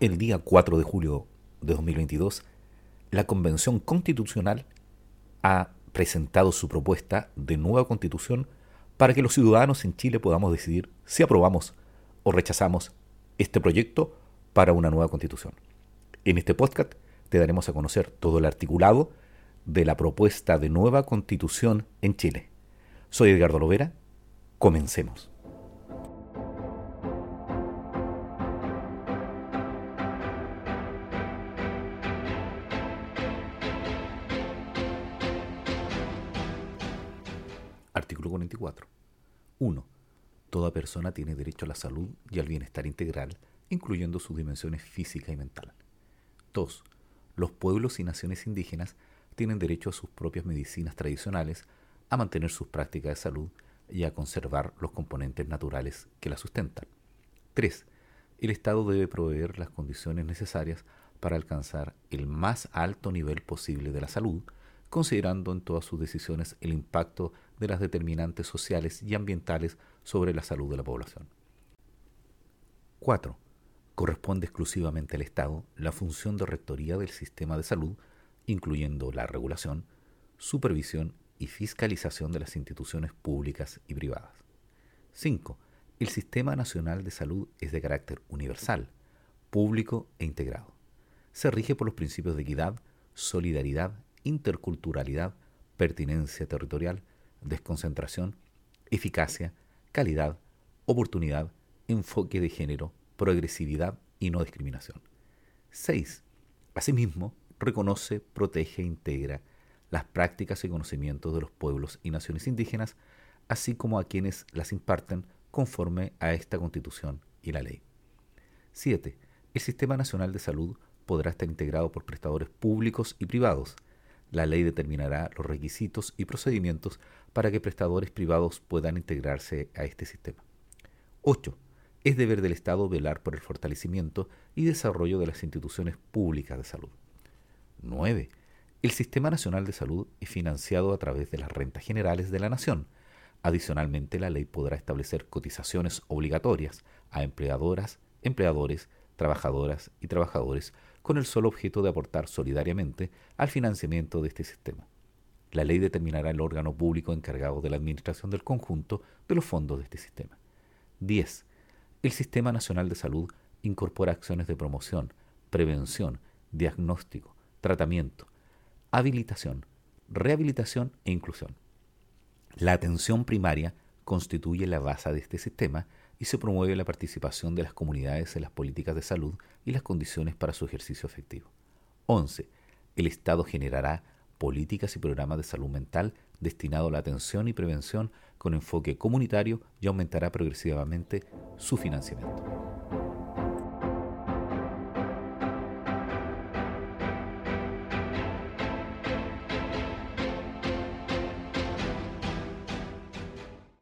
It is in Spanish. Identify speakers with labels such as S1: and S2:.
S1: el día 4 de julio de 2022, la Convención Constitucional ha presentado su propuesta de nueva constitución para que los ciudadanos en Chile podamos decidir si aprobamos o rechazamos este proyecto para una nueva constitución. En este podcast te daremos a conocer todo el articulado de la propuesta de nueva constitución en Chile. Soy Edgardo Lovera, comencemos. Artículo 44. 1. Toda persona tiene derecho a la salud y al bienestar integral, incluyendo sus dimensiones física y mental. 2. Los pueblos y naciones indígenas tienen derecho a sus propias medicinas tradicionales, a mantener sus prácticas de salud y a conservar los componentes naturales que la sustentan. 3. El Estado debe proveer las condiciones necesarias para alcanzar el más alto nivel posible de la salud, considerando en todas sus decisiones el impacto de las determinantes sociales y ambientales sobre la salud de la población. 4. Corresponde exclusivamente al Estado la función de rectoría del sistema de salud, incluyendo la regulación, supervisión y fiscalización de las instituciones públicas y privadas. 5. El Sistema Nacional de Salud es de carácter universal, público e integrado. Se rige por los principios de equidad, solidaridad interculturalidad, pertinencia territorial, desconcentración, eficacia, calidad, oportunidad, enfoque de género, progresividad y no discriminación. 6. Asimismo, reconoce, protege e integra las prácticas y conocimientos de los pueblos y naciones indígenas, así como a quienes las imparten conforme a esta Constitución y la ley. 7. El Sistema Nacional de Salud podrá estar integrado por prestadores públicos y privados, la ley determinará los requisitos y procedimientos para que prestadores privados puedan integrarse a este sistema. 8. Es deber del Estado velar por el fortalecimiento y desarrollo de las instituciones públicas de salud. 9. El Sistema Nacional de Salud es financiado a través de las rentas generales de la Nación. Adicionalmente, la ley podrá establecer cotizaciones obligatorias a empleadoras, empleadores, trabajadoras y trabajadores con el solo objeto de aportar solidariamente al financiamiento de este sistema. La ley determinará el órgano público encargado de la administración del conjunto de los fondos de este sistema. 10. El Sistema Nacional de Salud incorpora acciones de promoción, prevención, diagnóstico, tratamiento, habilitación, rehabilitación e inclusión. La atención primaria constituye la base de este sistema y se promueve la participación de las comunidades en las políticas de salud y las condiciones para su ejercicio efectivo. 11. El Estado generará políticas y programas de salud mental destinados a la atención y prevención con enfoque comunitario y aumentará progresivamente su financiamiento.